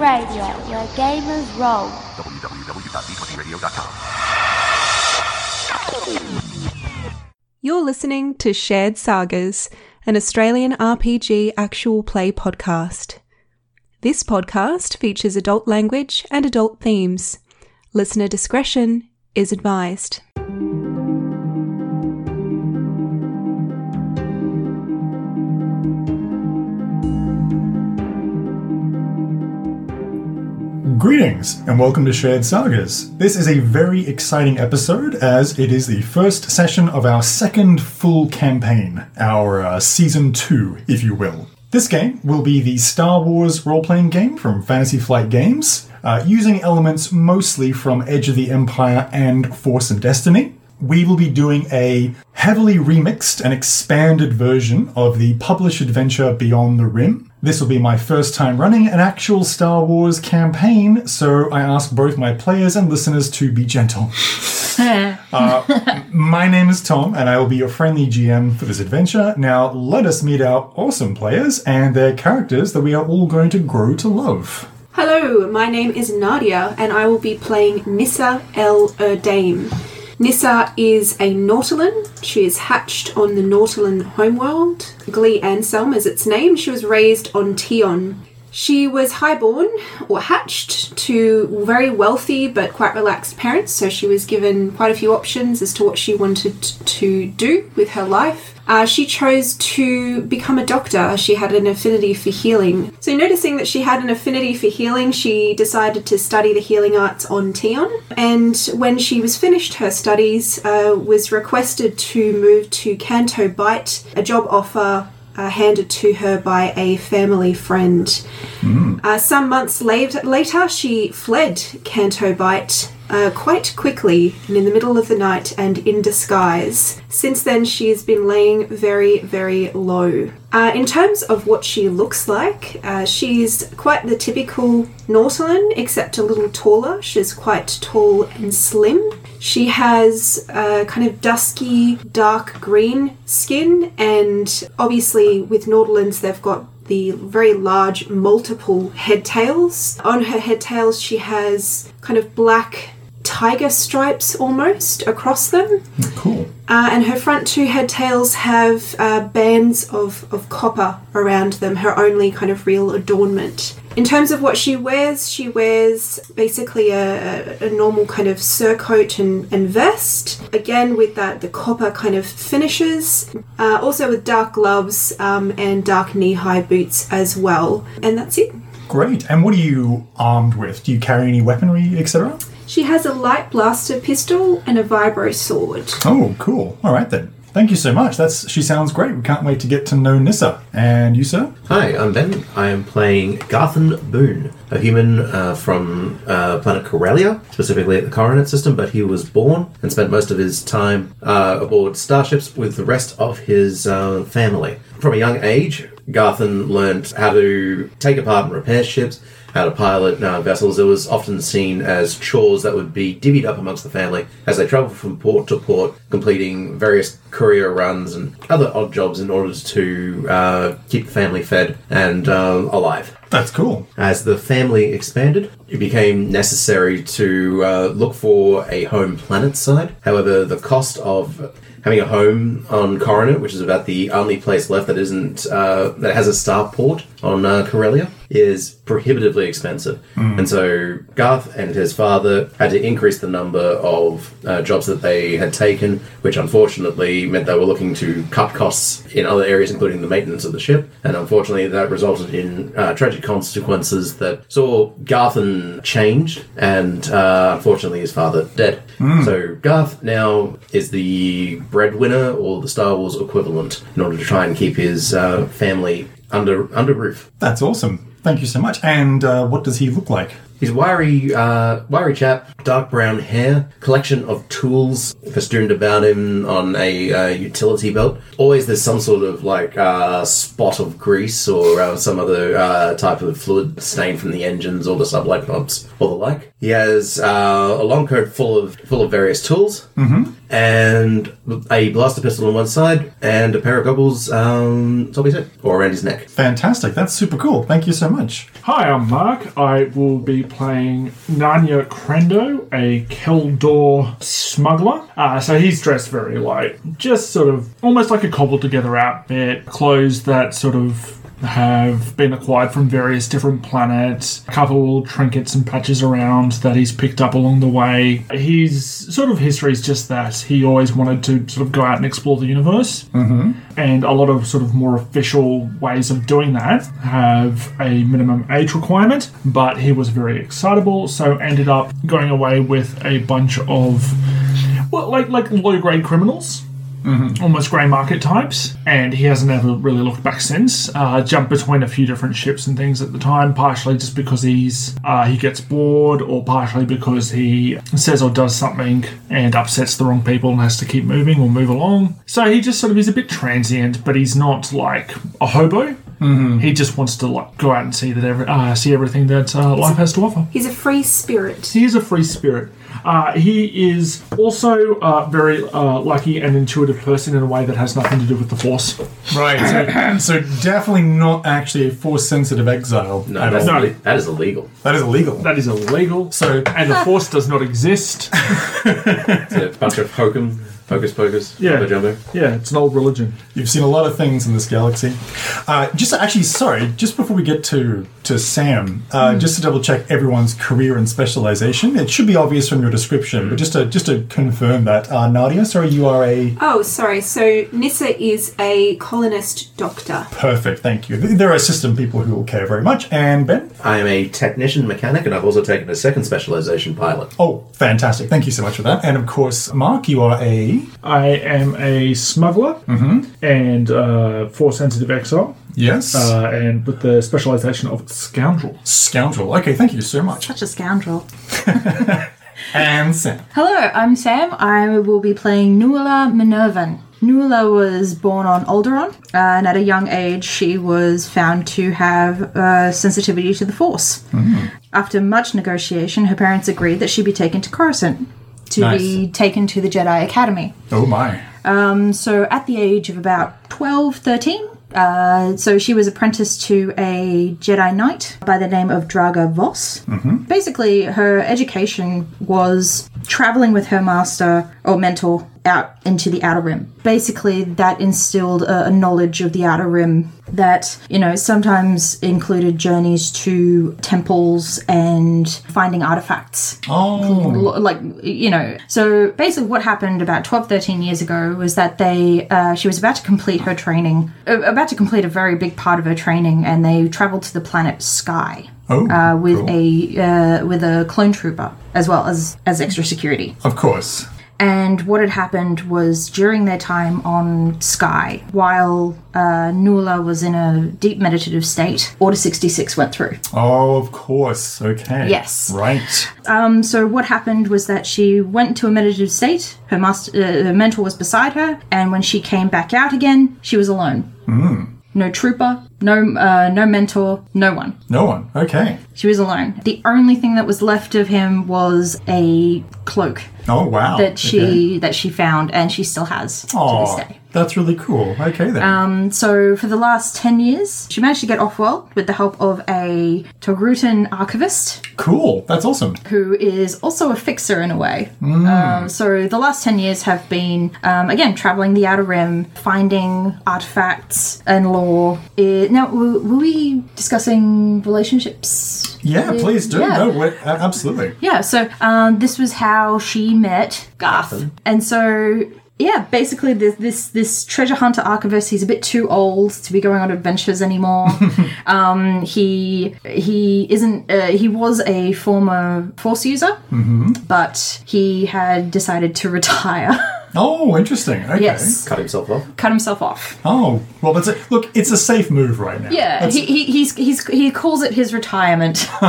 Radio, where gamers roll. You're listening to Shared Sagas, an Australian RPG actual play podcast. This podcast features adult language and adult themes. Listener discretion is advised. Greetings and welcome to Shared Sagas. This is a very exciting episode as it is the first session of our second full campaign, our uh, season 2, if you will. This game will be the Star Wars role playing game from Fantasy Flight Games, uh, using elements mostly from Edge of the Empire and Force and Destiny. We will be doing a heavily remixed and expanded version of the published adventure Beyond the Rim. This will be my first time running an actual Star Wars campaign, so I ask both my players and listeners to be gentle. uh, my name is Tom, and I will be your friendly GM for this adventure. Now, let us meet our awesome players and their characters that we are all going to grow to love. Hello, my name is Nadia, and I will be playing Nissa El Erdame. Nissa is a Nautolan. She is hatched on the Nautolan homeworld. Glee Anselm is its name. She was raised on Tion. She was highborn or hatched to very wealthy but quite relaxed parents, so she was given quite a few options as to what she wanted to do with her life. Uh, she chose to become a doctor. She had an affinity for healing. So, noticing that she had an affinity for healing, she decided to study the healing arts on Tion. And when she was finished her studies, uh, was requested to move to Canto Bight, a job offer uh, handed to her by a family friend. Uh, some months later, later, she fled Canto Bight uh, quite quickly and in the middle of the night and in disguise. Since then, she has been laying very, very low. Uh, in terms of what she looks like, uh, she's quite the typical Nautolan, except a little taller. She's quite tall and slim. She has a kind of dusky, dark green skin, and obviously, with Nautolans, they've got the very large multiple head tails. On her head tails, she has kind of black tiger stripes almost across them. Cool. Uh, and her front two head tails have uh, bands of, of copper around them, her only kind of real adornment. In terms of what she wears, she wears basically a, a normal kind of surcoat and, and vest, again with that the copper kind of finishes, uh, also with dark gloves um, and dark knee-high boots as well. And that's it. Great. And what are you armed with? Do you carry any weaponry, etc.? She has a light blaster pistol and a vibro sword. Oh, cool. All right then. Thank you so much. That's she sounds great. We can't wait to get to know Nissa. And you, sir? Hi, I'm Ben. I am playing Garthan Boone, a human uh, from uh, planet Corellia, specifically at the Coronet system, but he was born and spent most of his time uh, aboard starships with the rest of his uh, family. From a young age, Garthan learned how to take apart and repair ships, how to pilot uh, vessels. It was often seen as chores that would be divvied up amongst the family as they travelled from port to port, completing various courier runs and other odd jobs in order to uh, keep the family fed and uh, alive. That's cool. As the family expanded, it became necessary to uh, look for a home planet side. However, the cost of having a home on Coronet, which is about the only place left that isn't uh, that has a starport on uh, Corellia, is prohibitively expensive. And so Garth and his father had to increase the number of uh, jobs that they had taken, which unfortunately meant they were looking to cut costs in other areas, including the maintenance of the ship. And unfortunately, that resulted in uh, tragic consequences that saw Garthan changed, and uh, unfortunately, his father dead. So Garth now is the breadwinner or the Star Wars equivalent in order to try and keep his uh, family under under roof. That's awesome. Thank you so much. And uh, what does he look like? He's wiry, uh, wiry chap, dark brown hair, collection of tools festooned about him on a uh, utility belt. Always there's some sort of like uh, spot of grease or uh, some other uh, type of fluid stain from the engines or the sublight pumps or the like. He has uh, a long coat full of full of various tools and a blaster pistol on one side and a pair of goggles um, top his head or around his neck. Fantastic. That's super cool. Thank you so much. Hi, I'm Mark. I will be playing Nanya Krendo, a Kel Dor smuggler. Uh, so he's dressed very light, just sort of almost like a cobbled together outfit, clothes that sort of have been acquired from various different planets, a couple trinkets and patches around that he's picked up along the way. His sort of history is just that he always wanted to sort of go out and explore the universe. Mm-hmm. And a lot of sort of more official ways of doing that have a minimum age requirement, but he was very excitable, so ended up going away with a bunch of well, like like low grade criminals almost grey market types, and he hasn't ever really looked back since. Uh, jumped between a few different ships and things at the time, partially just because he's uh, he gets bored, or partially because he says or does something and upsets the wrong people and has to keep moving or move along. So he just sort of is a bit transient, but he's not like a hobo. He just wants to like go out and see that every, uh, see everything that uh, life has to offer. He's a free spirit. He is a free spirit. Uh, he is also uh, very uh, lucky and intuitive person in a way that has nothing to do with the Force. Right. So, so definitely not actually a force sensitive exile. No, at that's all. No. ille- that is illegal. That is illegal. That is illegal. So and the Force does not exist. It's a bunch of hokum, hocus focus. Yeah. jumbo jumbo. Yeah, it's an old religion. You've seen a lot of things in this galaxy. Uh, just actually, sorry, just before we get to to Sam, uh, just to double check everyone's career and specialization. It should be obvious from your description, but just to just to confirm that, uh, Nadia, sorry, you are a Oh, sorry. So Nissa is a colonist doctor. perfect. Thank you. There are system people who will care very much. And Ben, I am a technician mechanic, and I've also taken a second specialization pilot. oh, fantastic. Thank you so much for that. And of course, Mark, you are a I am a smuggler and uh, Force sensitive exile, yes uh, and with the specialization of scoundrel. scoundrel. Okay, thank you so much. Such a scoundrel. And Sam. Hello, I'm Sam. I will be playing Nuala Minervan. Nuala was born on Alderaan, uh, and at a young age, she was found to have uh, sensitivity to the Force. After much negotiation, her parents agreed that she be taken to Coruscant to Nice. be taken to the Jedi Academy. Oh my. So at the age of about 12, 13, uh, so she was apprenticed to a Jedi Knight by the name of Draga Voss. Basically, her education was traveling with her master or mentor out into the Outer Rim. Basically, that instilled a, a knowledge of the Outer Rim that, you know, sometimes included journeys to temples and finding artifacts Oh. like you know so basically what happened about 12 13 years ago was that they uh, she was about to complete her training about to complete a very big part of her training and they traveled to the planet sky Oh. uh, with cool. a uh, with a clone trooper as well as as extra security Of course. and what had happened was during their time on Sky, while uh, Nuala was in a deep meditative state, Order 66 went through. Oh, of course. Okay. Yes. Right. Um, so what happened was that she went to a meditative state. Her master, uh, her mentor was beside her, and when she came back out again, she was alone. No trooper, no uh, no mentor, no one. No one. Okay. She was alone. The only thing that was left of him was a cloak Oh wow. that she Okay. that she found, and she still has to this day. That's really cool. Okay then. Um, so for the last 10 years, she managed to get off world with the help of a Togrutan archivist cool. That's awesome. who is also a fixer in a way. Um, so the last 10 years have been, um, again, traveling the Outer Rim, finding artifacts and lore. Eh, now, were we discussing relationships? Yeah, please do. Yeah. No, wait, absolutely. Yeah, so um, this was how she met Garth. And so yeah, basically this this this treasure hunter archivist, he's a bit too old to be going on adventures anymore. um, he he isn't uh, he was a former force user, but he had decided to retire. Oh, interesting. Okay. yes. Cut himself off. Cut himself off. Oh, well, that's a, look. It's a safe move right now. Yeah, That's- he, he he's he's he calls it his retirement.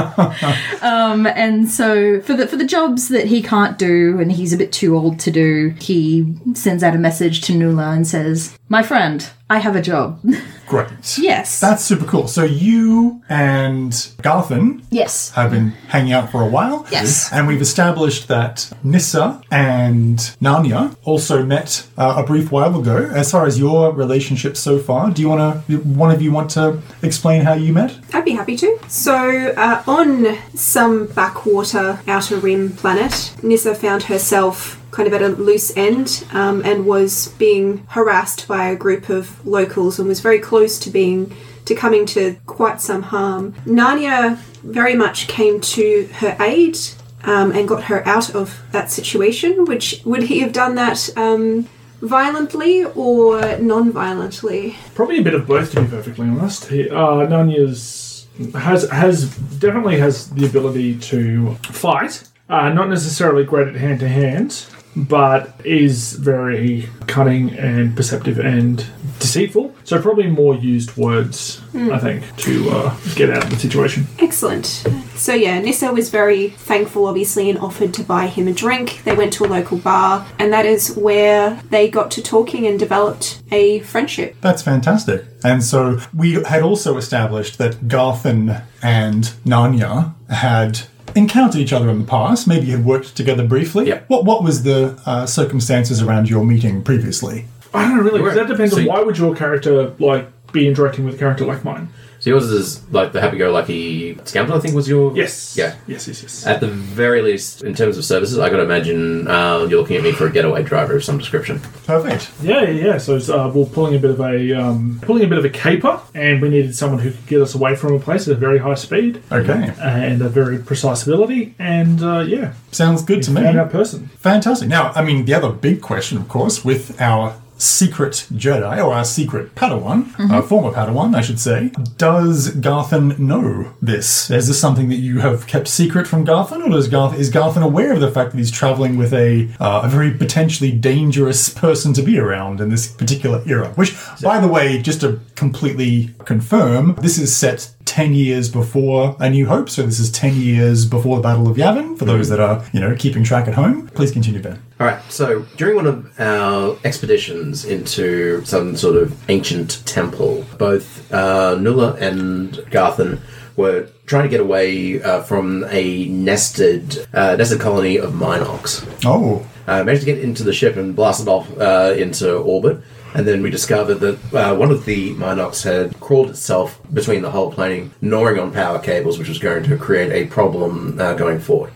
um, and so for the for the jobs that he can't do and he's a bit too old to do, he sends out a message to Nula and says, "My friend, I have a job." Great. Yes. That's super cool. So you and Garthen yes. have been hanging out for a while. Yes. And we've established that Nissa and Narnia also met uh, a brief while ago. As far as your relationship so far, do you want to, one of you want to explain how you met? I'd be happy to. So, uh, on some backwater outer rim planet, Nissa found herself kind of at a loose end um, and was being harassed by a group of locals and was very close to being to coming to quite some harm. Narnia very much came to her aid um, and got her out of that situation. Which would he have done that um, violently or non-violently? Probably a bit of both, to be perfectly honest. He, uh, has has definitely has the ability to fight. Uh, not necessarily great at hand to hand, but is very cunning and perceptive and deceitful. So probably more used words, I think, to uh, get out of the situation. Excellent. So yeah, Nissa was very thankful, obviously, and offered to buy him a drink. They went to a local bar, and that is where they got to talking and developed a friendship. That's fantastic. And so we had also established that Garthen and Narnia had encountered each other in the past, maybe you had worked together briefly. Yep. What what was the uh, circumstances around your meeting previously? I don't know really, 'cause Right. that depends So on you- why would your character like be interacting with a character like mine. So yours is like the happy-go-lucky scoundrel. I think was your Yes. Yeah. Yes. Yes. Yes. At the very least, in terms of services, I got to imagine uh, you're looking at me for a getaway driver of some description. Perfect. Yeah, yeah, yeah. So uh, we're pulling a bit of a um, pulling a bit of a caper, and we needed someone who could get us away from a place at a very high speed Okay. and a very precise ability. And uh, yeah, Sounds good to me. found our person. Fantastic. Now, I mean, the other big question, of course, with our secret Jedi, or our secret Padawan, uh, former Padawan, I should say, does Garthen know this? Is this something that you have kept secret from Garthen, or does Garth, is Garthen aware of the fact that he's traveling with a, uh, a very potentially dangerous person to be around in this particular era? Which, by the way, just to completely confirm, this is set 10 years before A New Hope, so this is 10 years before the Battle of Yavin, for those that are, you know, keeping track at home. Please continue, Ben. All right. So during one of our expeditions into some sort of ancient temple, both uh, Nulla and Garthen were trying to get away uh, from a nested uh, nested colony of Mynocks. Oh, uh, managed to get into the ship and blasted off uh, into orbit. And then we discovered that uh, one of the Mynocks had crawled itself between the hull planing, gnawing on power cables, which was going to create a problem uh, going forward.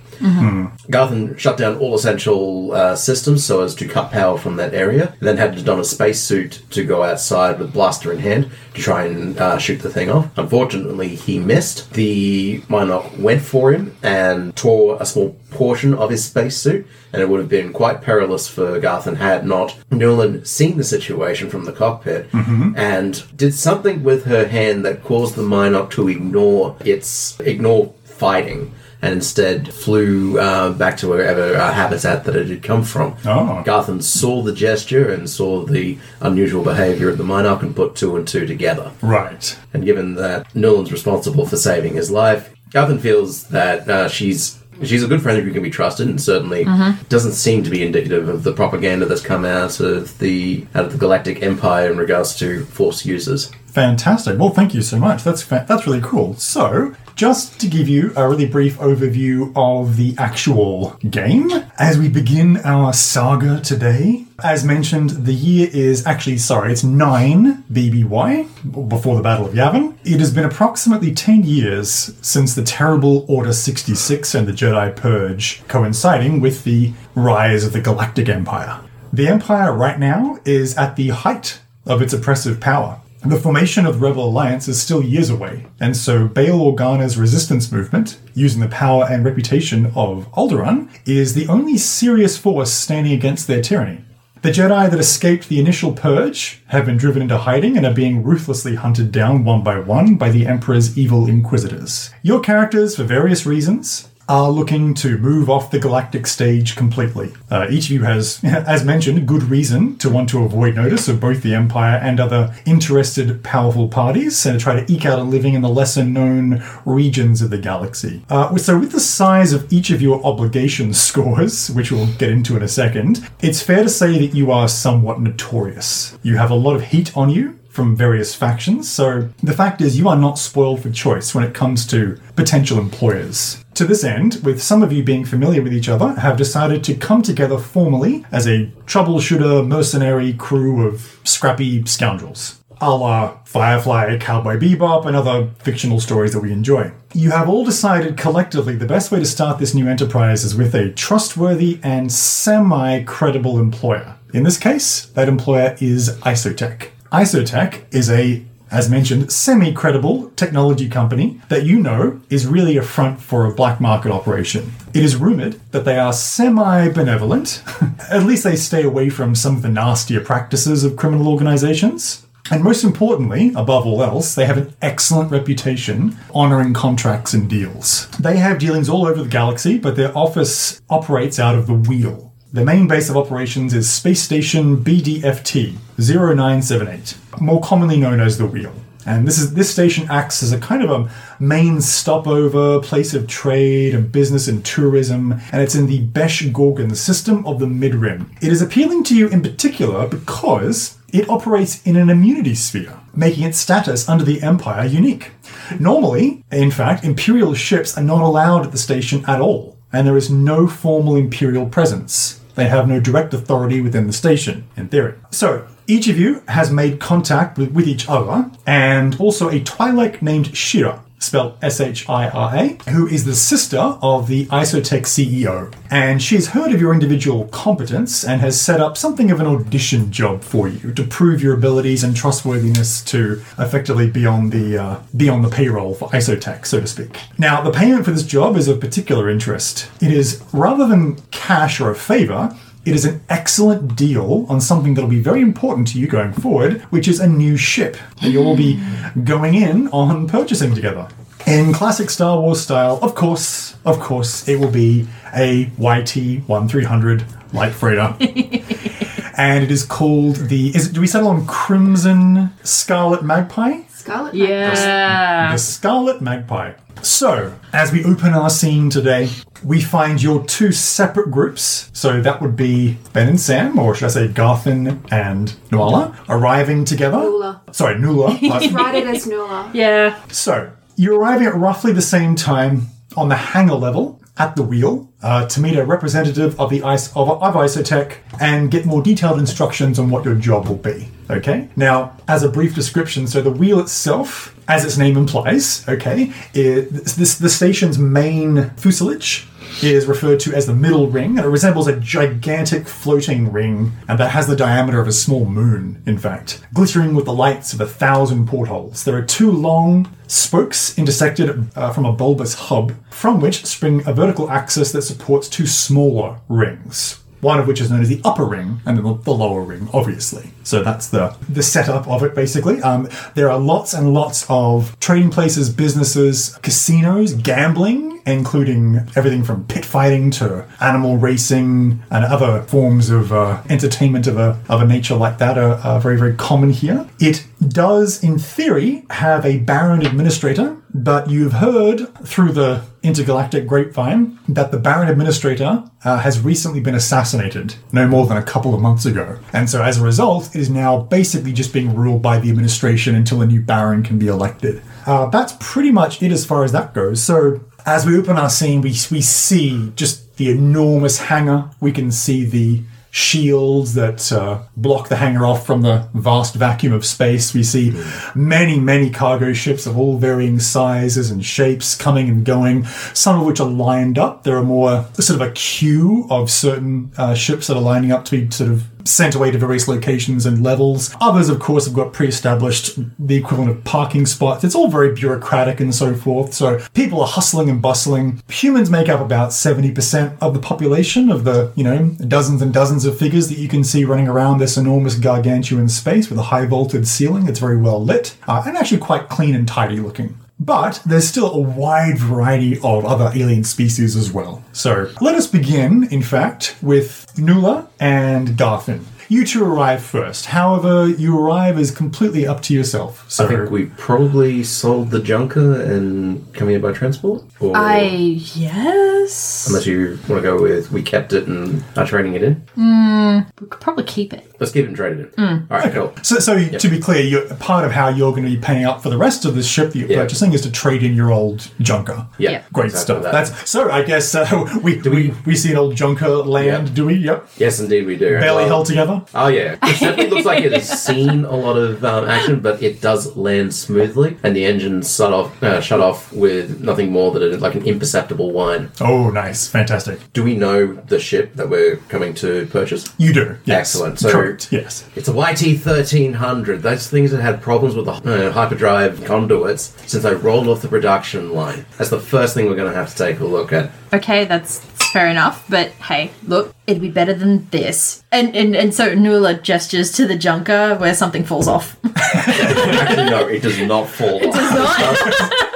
Garthen shut down all essential uh, systems so as to cut power from that area, and then had to don a spacesuit to go outside with blaster in hand to try and uh, shoot the thing off. Unfortunately, he missed. The Mynock went for him and tore a small portion of his spacesuit, and it would have been quite perilous for Garthen had not Newland seen the situation from the cockpit and did something with her hand that caused the Mynock to ignore its ignore fighting and instead flew uh, back to wherever uh, habitat that it had come from. Oh. Garthen saw the gesture and saw the unusual behaviour of the Mynock and put two and two together. right. And given that Nolan's responsible for saving his life, Garthen feels that uh, she's she's a good friend who can be trusted, and certainly doesn't seem to be indicative of the propaganda that's come out of the out of the Galactic Empire in regards to Force users. Fantastic. Well, thank you so much. That's fa- that's really cool. So, just to give you a really brief overview of the actual game as we begin our saga today. As mentioned, the year is actually sorry, it's 9 BBY before the Battle of Yavin. It has been approximately 10 years since the terrible Order 66 and the Jedi Purge coinciding with the rise of the Galactic Empire. The Empire right now is at the height of its oppressive power. The formation of the Rebel Alliance is still years away, and so Bail Organa's resistance movement, using the power and reputation of Alderaan, is the only serious force standing against their tyranny. The Jedi that escaped the initial purge have been driven into hiding and are being ruthlessly hunted down one by one by the Emperor's evil Inquisitors. Your characters, for various reasons, are looking to move off the galactic stage completely. Uh, each of you has, as mentioned, good reason to want to avoid notice of both the Empire and other interested, powerful parties and to try to eke out a living in the lesser known regions of the galaxy. Uh, so, with the size of each of your obligation scores, which we'll get into in a second, it's fair to say that you are somewhat notorious. You have a lot of heat on you from various factions. So the fact is, you are not spoiled for choice when it comes to potential employers. To this end, with some of you being familiar with each other, have decided to come together formally as a troubleshooter mercenary crew of scrappy scoundrels. A la Firefly, Cowboy Bebop, and other fictional stories that we enjoy. You have all decided collectively the best way to start this new enterprise is with a trustworthy and semi credible employer. In this case, that employer is Isotech. Isotech is a as mentioned, semi credible technology company that you know is really a front for a black market operation. It is rumored that they are semi benevolent, at least they stay away from some of the nastier practices of criminal organizations. And most importantly, above all else, they have an excellent reputation honoring contracts and deals. They have dealings all over the galaxy, but their office operates out of the Wheel. The main base of operations is Space Station BDFT 0978, more commonly known as the Wheel. And this is this station acts as a kind of a main stopover, place of trade and business and tourism, and it's in the Besh Gorgon system of the Midrim. It is appealing to you in particular because it operates in an immunity sphere, making its status under the Empire unique. Normally, in fact, Imperial ships are not allowed at the station at all, and there is no formal Imperial presence. They have no direct authority within the station, in theory. So, each of you has made contact with, with each other, and also a Twi'lek named Shira, spelled S H I R A, who is the sister of the Isotech CEO. And she's heard of your individual competence and has set up something of an audition job for you to prove your abilities and trustworthiness to effectively be on the uh, be on the payroll for Isotech, so to speak. Now, the payment for this job is of particular interest. It is rather than cash or a favor. It is an excellent deal on something that'll be very important to you going forward, which is a new ship that you'll all be hmm. going in on purchasing together. In classic Star Wars style, of course, of course, it will be a YT 1300 light freighter. and it is called the. Is it, do we settle on Crimson Scarlet Magpie? Scarlet. Yeah. The Scarlet Magpie. So, as we open our scene today, we find your two separate groups. So that would be Ben and Sam, or should I say Garthin and Nuala, arriving together. Nula. Sorry, Nula. Magpie. Write it as Nula. Yeah. so, you're arriving at roughly the same time on the hangar level at the wheel uh, to meet a representative of the ICE, of, of Isotech and get more detailed instructions on what your job will be. Okay. Now, as a brief description, so the wheel itself, as its name implies, okay, is this the station's main fuselage is referred to as the middle ring, and it resembles a gigantic floating ring, and that has the diameter of a small moon, in fact, glittering with the lights of a thousand portholes. There are two long spokes intersected uh, from a bulbous hub, from which spring a vertical axis that supports two smaller rings. One of which is known as the upper ring, and then the, lower ring, obviously. So that's the the setup of it, basically. Um, there are lots and lots of trading places, businesses, casinos, gambling, including everything from pit fighting to animal racing and other forms of uh, entertainment of a, of a nature like that are, are very, very common here. It does, in theory, have a Baron Administrator, but you've heard through the intergalactic grapevine that the Baron Administrator uh, has recently been assassinated no more than a couple of months ago. And so as a result, it is now basically just being ruled by the administration until a new Baron can be elected. Uh, that's pretty much it as far as that goes. So as we open our scene, we, we see just the enormous hangar. We can see the shields that uh, block the hangar off from the vast vacuum of space. We see many, many cargo ships of all varying sizes and shapes coming and going, some of which are lined up. There are more sort of a queue of certain uh, ships that are lining up to be sort of sent away to various locations and levels. Others, of course, have got pre-established the equivalent of parking spots. It's all very bureaucratic and so forth. So people are hustling and bustling. Humans make up about 70% of the population of the, you know, dozens and dozens of figures that you can see running around this enormous gargantuan space with a high vaulted ceiling. It's very well lit uh, and actually quite clean and tidy looking. But there's still a wide variety of other alien species as well. So let us begin, in fact, with Nula and Garthin. You two arrive first. However, you arrive is completely up to yourself. So I think we probably sold the junker and come here by transport. Or I yes. unless you want to go with we kept it and are trading it in. Hmm, we could probably keep it. Let's keep it and trade it in. All right, cool. So, so to be clear, you're, part of how you're going to be paying up for the rest of the ship that you're Yeah. purchasing is to trade in your old junker. Yeah, Yeah. Great exactly stuff. that. That's so. I guess uh, we, we we- we see an old junker land. Yeah. Do we? Yep. yes, indeed we do. Barely Well, held together. Oh yeah, it definitely looks like it has seen a lot of um, action, but it does land smoothly, and the engine shut off, uh, shut off with nothing more than a, like an imperceptible whine. Oh, nice, fantastic. Do we know the ship that we're coming to purchase? You do. Yes. Excellent. So- Correct. Yes. It's a YT thirteen hundred. Those things that had problems with the uh, hyperdrive conduits since they rolled off the production line. That's the first thing we're going to have to take a look at. Okay, that's, that's fair enough. But hey, look, it'd be better than this. And and, and so Nula gestures to the junker where something falls off. Actually, no, it does not fall. off. It does not.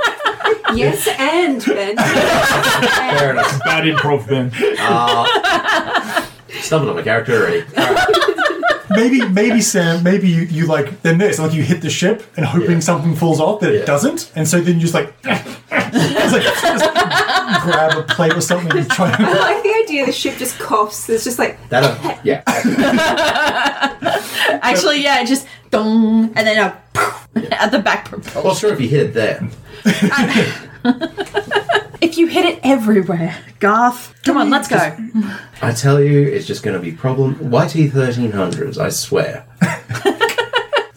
Yes, and Ben. Fair enough. Bad improv, Ben. Stumbling on my character already. All right. Maybe, maybe Sam. Maybe you, you like then this like you hit the ship and hoping Yeah. something falls off that Yeah. it doesn't, and so then you just like, it's like just grab a plate or something and try. I To, like the idea the ship just coughs. There's just like That, uh, yeah. Actually, yeah, just dong, and then a at the back propulsion. Well, sure, if you hit it there. If you hit it everywhere, Garth, come on, let's go. I tell you, it's just going to be problem. YT thirteen hundreds. I swear.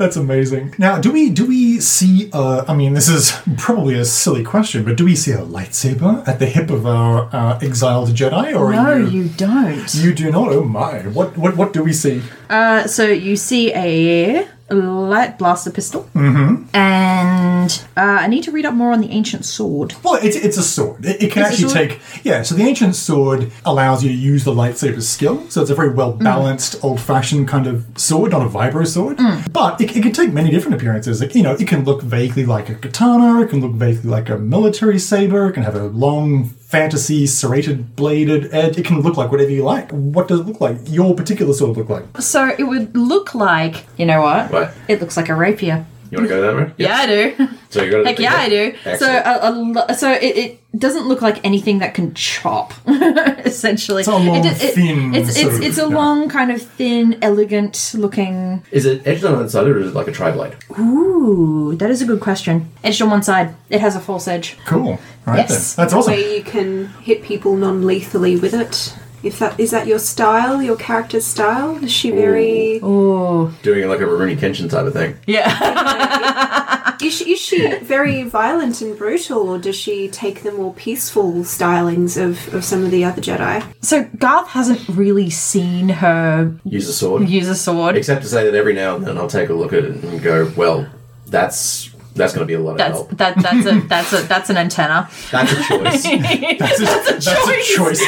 That's amazing. Now, do we do we see? Uh, I mean, this is probably a silly question, but do we see a lightsaber at the hip of our uh, exiled Jedi, or No, you, you don't. you do not? Oh my! What what what do we see? Uh, so you see a light blaster pistol, mm-hmm. and uh, I need to read up more on the ancient sword. Well, it's, it's a sword. It, it can It's actually take. Yeah, so the ancient sword allows you to use the lightsaber skill. So it's a very well Mm. balanced, old fashioned kind of sword, not a vibro sword. Mm. But it, it can take many different appearances. Like, you know, it can look vaguely like a katana, it can look vaguely like a military saber, it can have a long fantasy serrated bladed edge. It can look like whatever you like. What does it look like? Your particular sword look like? So it would look like, you know what? What? It looks like a rapier. You want to go that way? Yeah, I do. So you got to. Heck yeah, I do. So, Excellent. a, a, lo- so it, it doesn't look like anything that can chop. essentially, It's a long, It it- thin It's it's of- it's a yeah. long, kind of thin, elegant looking. Is it edged on one side or is it like a tri blade? Ooh, that is a good question. Edged on one side, it has a false edge. Cool. All right Yes. then. That's awesome. where you can hit people non-lethally with it. If that is that your style, your character's style, is she very? Oh, Doing it like a Rurouni Kenshin type of thing. yeah. Is she, is she very violent and brutal, or does she take the more peaceful stylings of, of some of the other Jedi? so Garth hasn't really seen her Use a sword. use a sword. Except to say that every now and then I'll take a look at it and go, well, that's that's going to be a lot of That's help. that that's a that's a that's an antenna. That's a choice. That's a, that's a choice.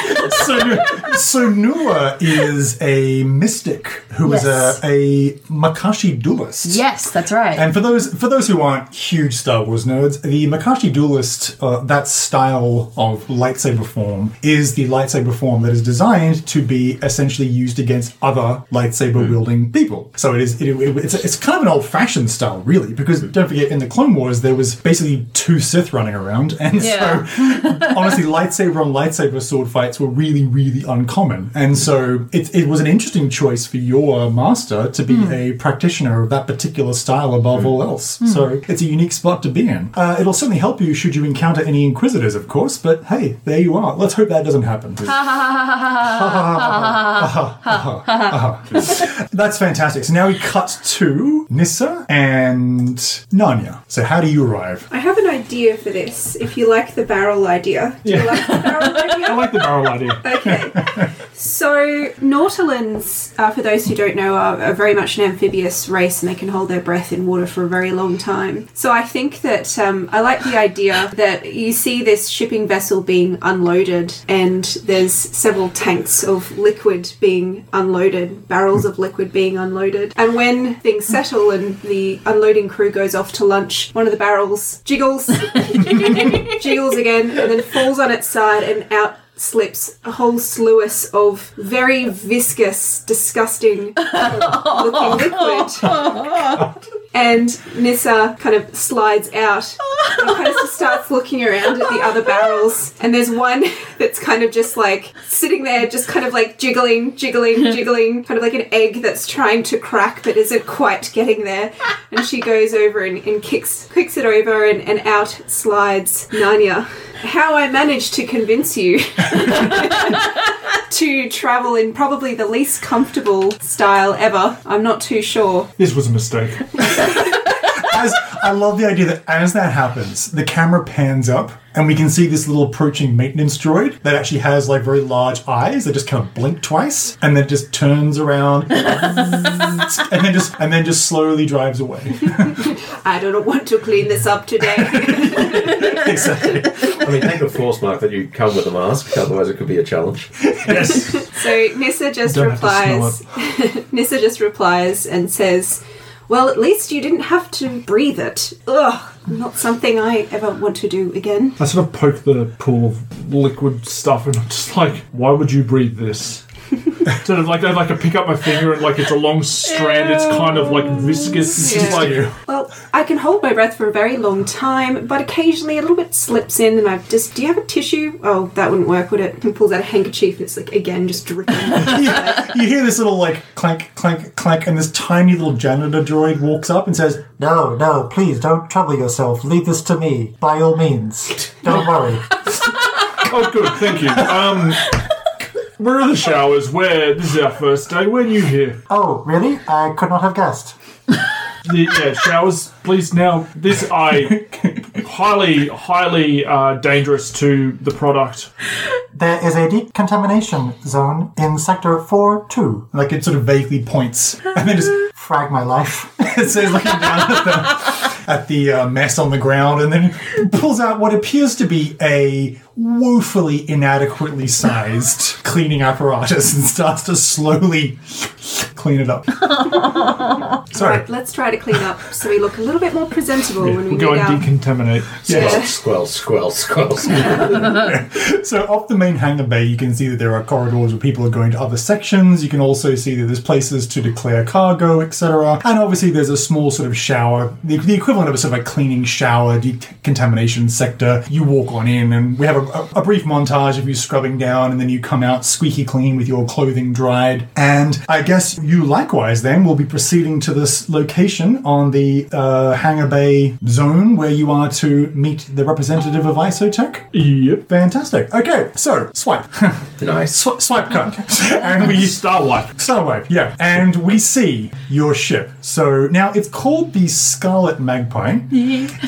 So, so Nua is a mystic who is Yes. a, a Makashi duelist. Yes, that's right. And for those for those who aren't huge Star Wars nerds, the Makashi duelist, uh, that style of lightsaber form, is the lightsaber form that is designed to be essentially used against other lightsaber wielding people. So it is it, it- it's, it's kind of an old fashioned style, really, because don't forget in the Clone Wars there was basically two Sith running around, and Yeah. so honestly, lightsaber on lightsaber sword fights were really, really uncommon. And so it, it was an interesting choice for your master to be a practitioner of that particular style above all else. So it's a unique spot to be in. Uh, it'll certainly help you should you encounter any Inquisitors, of course, but hey, there you are. Let's hope that doesn't happen. That's fantastic. So now we cut to Nissa and Narnia. So how do you arrive? I have an idea for this. If you like the barrel idea, do you like the barrel idea? I like the barrel idea. Okay. So, Nautolans, uh, for those who don't know, are, are very much an amphibious race and they can hold their breath in water for a very long time. So, I think that um, I like the idea that you see this shipping vessel being unloaded and there's several tanks of liquid being unloaded, barrels of liquid being unloaded. And when things settle and the unloading crew goes off to lunch, one of the barrels jiggles, jiggles again, and then falls on its side and out slips a whole sluice of very viscous, disgusting looking liquid. Oh, And Nissa kind of slides out and kind of starts looking around at the other barrels. And there's one that's kind of just like sitting there, just kind of like jiggling, jiggling, jiggling, kind of like an egg that's trying to crack but isn't quite getting there. And she goes over and, and kicks kicks it over, and, and out slides Narnia. How I managed to convince you to travel in probably the least comfortable style ever, I'm not too sure. This was a mistake. As, I love the idea that as that happens, the camera pans up and we can see this little approaching maintenance droid that actually has like very large eyes that just kind of blink twice and then just turns around and then just and then just slowly drives away. I don't want to clean this up today. exactly. I mean, thank the force mark that you come with a mask, otherwise it could be a challenge. Yes. so Nissa just Don't have to replies. Nissa just replies and says, "Well, at least you didn't have to breathe it. Ugh, not something I ever want to do again." I sort of poke the pool of liquid stuff and I'm just like, why would you breathe this? sort of like I like to pick up my finger and like it's a long strand. It's kind of like viscous. It's Yeah. like Well, I can hold my breath for a very long time, but occasionally a little bit slips in, and I've just. Do you have a tissue? Oh, that wouldn't work, would it? He pulls out a handkerchief. And it's like again just dripping. Yeah, you hear this little like clank, clank, clank, and this tiny little janitor droid walks up and says, No, no, please don't trouble yourself. Leave this to me, by all means. Don't worry. oh good, thank you. Um, where are the showers? Where this is our first day. We're new here. Oh, really? I could not have guessed. The, yeah, showers, please. Now this I highly, highly uh, dangerous to the product. There is a decontamination zone in Sector 4 2. like it sort of vaguely points, and then just Frag my life. it says looking down at the, at the uh, mess on the ground, and then pulls out what appears to be a woefully inadequately sized cleaning apparatus and starts to slowly clean it up. Sorry. Let's try to clean up so we look a little bit more presentable when we We'll go and our decontaminate. Yeah. Squelch, squelch, squelch, squelch. So off the main hangar bay, you can see that there are corridors where people are going to other sections. You can also see that there's places to declare cargo, etc. And obviously, there's a small sort of shower, the, the equivalent of a sort of a cleaning shower decontamination sector. You walk on in, and we have a, a, a brief montage of you scrubbing down, and then you come out squeaky clean with your clothing dried. And I guess you likewise then will be proceeding to this location on the uh, hangar bay zone where you are to meet the representative of Isotech. Yep. Fantastic. Okay, so swipe, nice. Sw- swipe cut, and we Star Wipe. Star wipe, yeah, and we see your ship. So now it's called the Scarlet Magpie.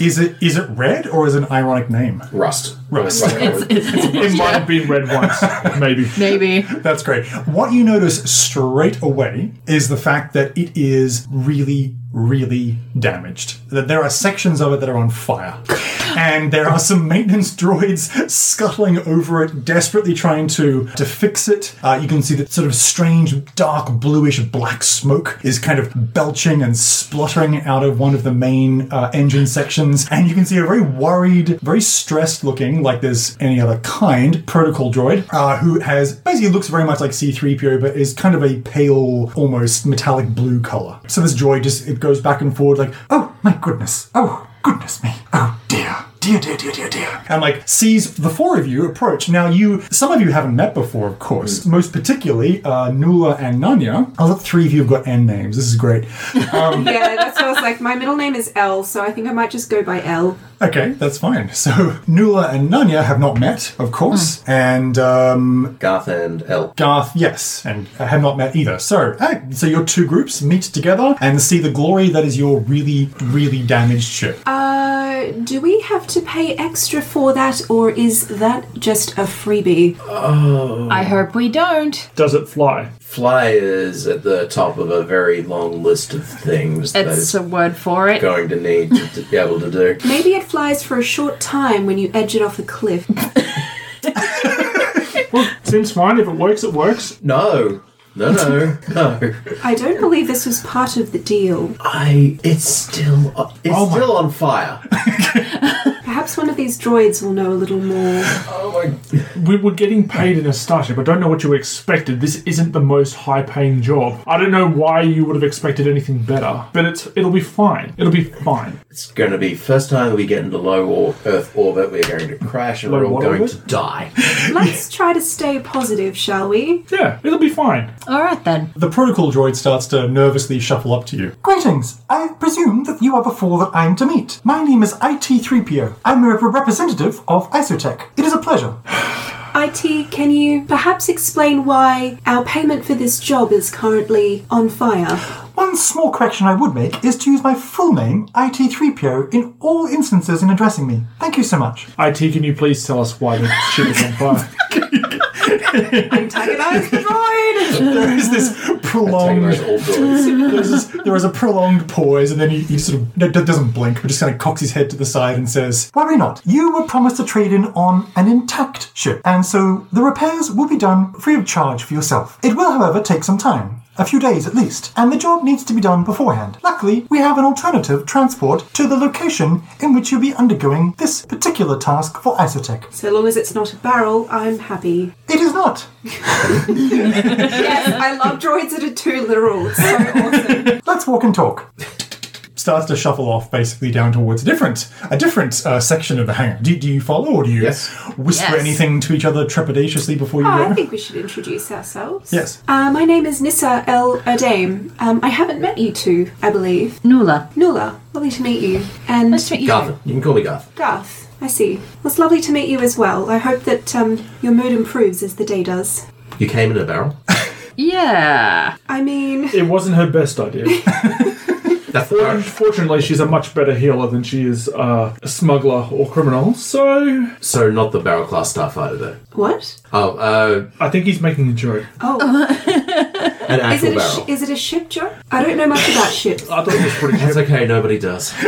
is it is it red or is it an ironic name? Rust. Rust. It might have been red once, maybe. Maybe. That's great. What you notice straight away is the fact that it is really, really damaged. There are sections of it that are on fire. And there are some maintenance droids scuttling over it, desperately trying to, to fix it. Uh, you can see that sort of strange, dark, bluish black smoke is kind of belching and spluttering out of one of the main uh, engine sections. And you can see a very worried, very stressed looking, like there's any other kind, protocol droid, uh, who has basically looks very much like C3PO, but is kind of a pale, almost metallic blue color. So this droid just, it goes back and forward like, Oh, my goodness. Oh, goodness me. Oh, dear. Dear, dear, dear, dear, dear. and like sees the four of you approach. Now, you, some of you haven't met before, of course. Most particularly, uh, Nula and Nanya. Oh, look, three of you have got N names. This is great. Yeah, that's what I was like. My middle name is L, so I think I might just go by L. Okay, that's fine. So Nula and Nanya have not met, of course, and um, Garth and El. Garth, yes, and have not met either. So, ah, so your two groups meet together and see the glory that is your really, really damaged ship. Uh, do we have to pay extra for that, or is that just a freebie? Oh. I hope we don't. Does it fly? Fly is at the top of a very long list of things that It's is a word for it. going to need to, to be able to do. Maybe it flies for a short time when you edge it off a cliff. Well, seems fine. If it works, it works. No. No, no, no. I don't believe this was part of the deal. I. It's still. It's Oh my- still on fire. Perhaps Perhaps one of these droids will know a little more. Oh, we were getting paid in a starship. I don't know what you expected. This isn't the most high-paying job. I don't know why you would have expected anything better, but it's it'll be fine. It'll be fine. It's going to be first time we get into low or Earth orbit. We're going to crash and Low we're all what going orbit? to die. Let's try to stay positive, shall we? Yeah, it'll be fine. All right then. The protocol droid starts to nervously shuffle up to you. Greetings. I presume that you are the four that I'm to meet. My name is IT3PO. I'm a representative of Isotech. It is a pleasure. IT, can you perhaps explain why our payment for this job is currently on fire? One small correction I would make is to use my full name, IT3PO, in all instances in addressing me. Thank you so much. IT, can you please tell us why the ship is on fire? Antagonize the droid! There is this prolonged. Antagonize all droids. There's this, there is a prolonged pause, and then he, he sort of no, doesn't blink, but just kind of cocks his head to the side and says, Worry not. You were promised a trade in on an intact ship, and so the repairs will be done free of charge for yourself. It will, however, take some time. A few days at least, and the job needs to be done beforehand. Luckily, we have an alternative transport to the location in which you'll be undergoing this particular task for Isotech. So long as it's not a barrel, I'm happy. It is not. Yes, I love droids that are too literal. It's so awesome. Let's walk and talk. Starts to shuffle off basically down towards a different a different uh, section of the hangar. Do, do you follow, or do you Yes. whisper Yes. anything to each other trepidatiously before you Oh, go? I think we should introduce ourselves. Yes. Uh, my name is Nissa El Erdame. Um, I haven't met you two, I believe. Nula. Nula, lovely to meet you. And Nice to meet you. Garth. You can call me Garth. Garth, I see. Well, it's lovely to meet you as well. I hope that um, your mood improves as the day does. You came in a barrel. Yeah. I mean, It wasn't her best idea. That's the barrel. Fortunately, she's a much better healer than she is uh, a smuggler or criminal. So So not the barrel class starfighter though. what? Oh, uh, I think he's making a joke. Oh, an is actual it, a barrel. sh- is it a ship, Joe? I don't know much about ships. I thought it was pretty That's okay. Nobody does.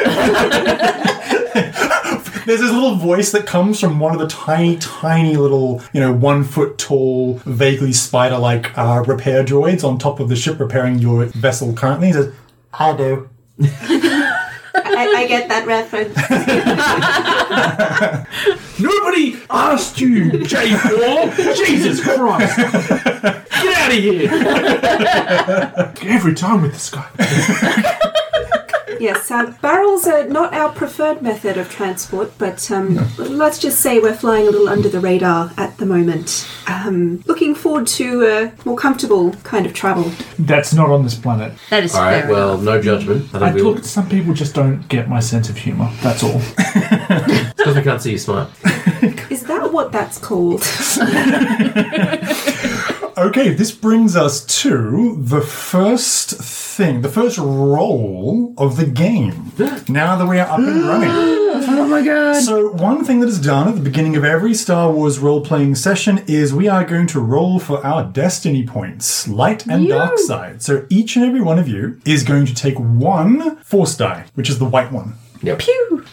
There's this little voice that comes from one of the tiny, tiny little, you know, one foot tall, vaguely spider like uh, repair droids on top of the ship repairing your vessel currently. He says, I do. I, I get that reference. Nobody asked you, J4! Jesus Christ! Get out of here! Every time with this guy. Yes, uh, barrels are not our preferred method of transport, but um, let's just say we're flying a little under the radar at the moment. Um, looking forward to a more comfortable kind of travel. That's not on this planet. That is All right. fair Well, enough. no judgment. I I think we look, some people just don't get my sense of humour. That's all. because we can't see you smile. Is that what that's called? Okay, this brings us to the first thing, the first roll of the game. Now that we are up and running. Oh my god. So, one thing that is done at the beginning of every Star Wars role playing session is we are going to roll for our destiny points, light and dark side. So, each and every one of you is going to take one force die, which is the white one. Yep.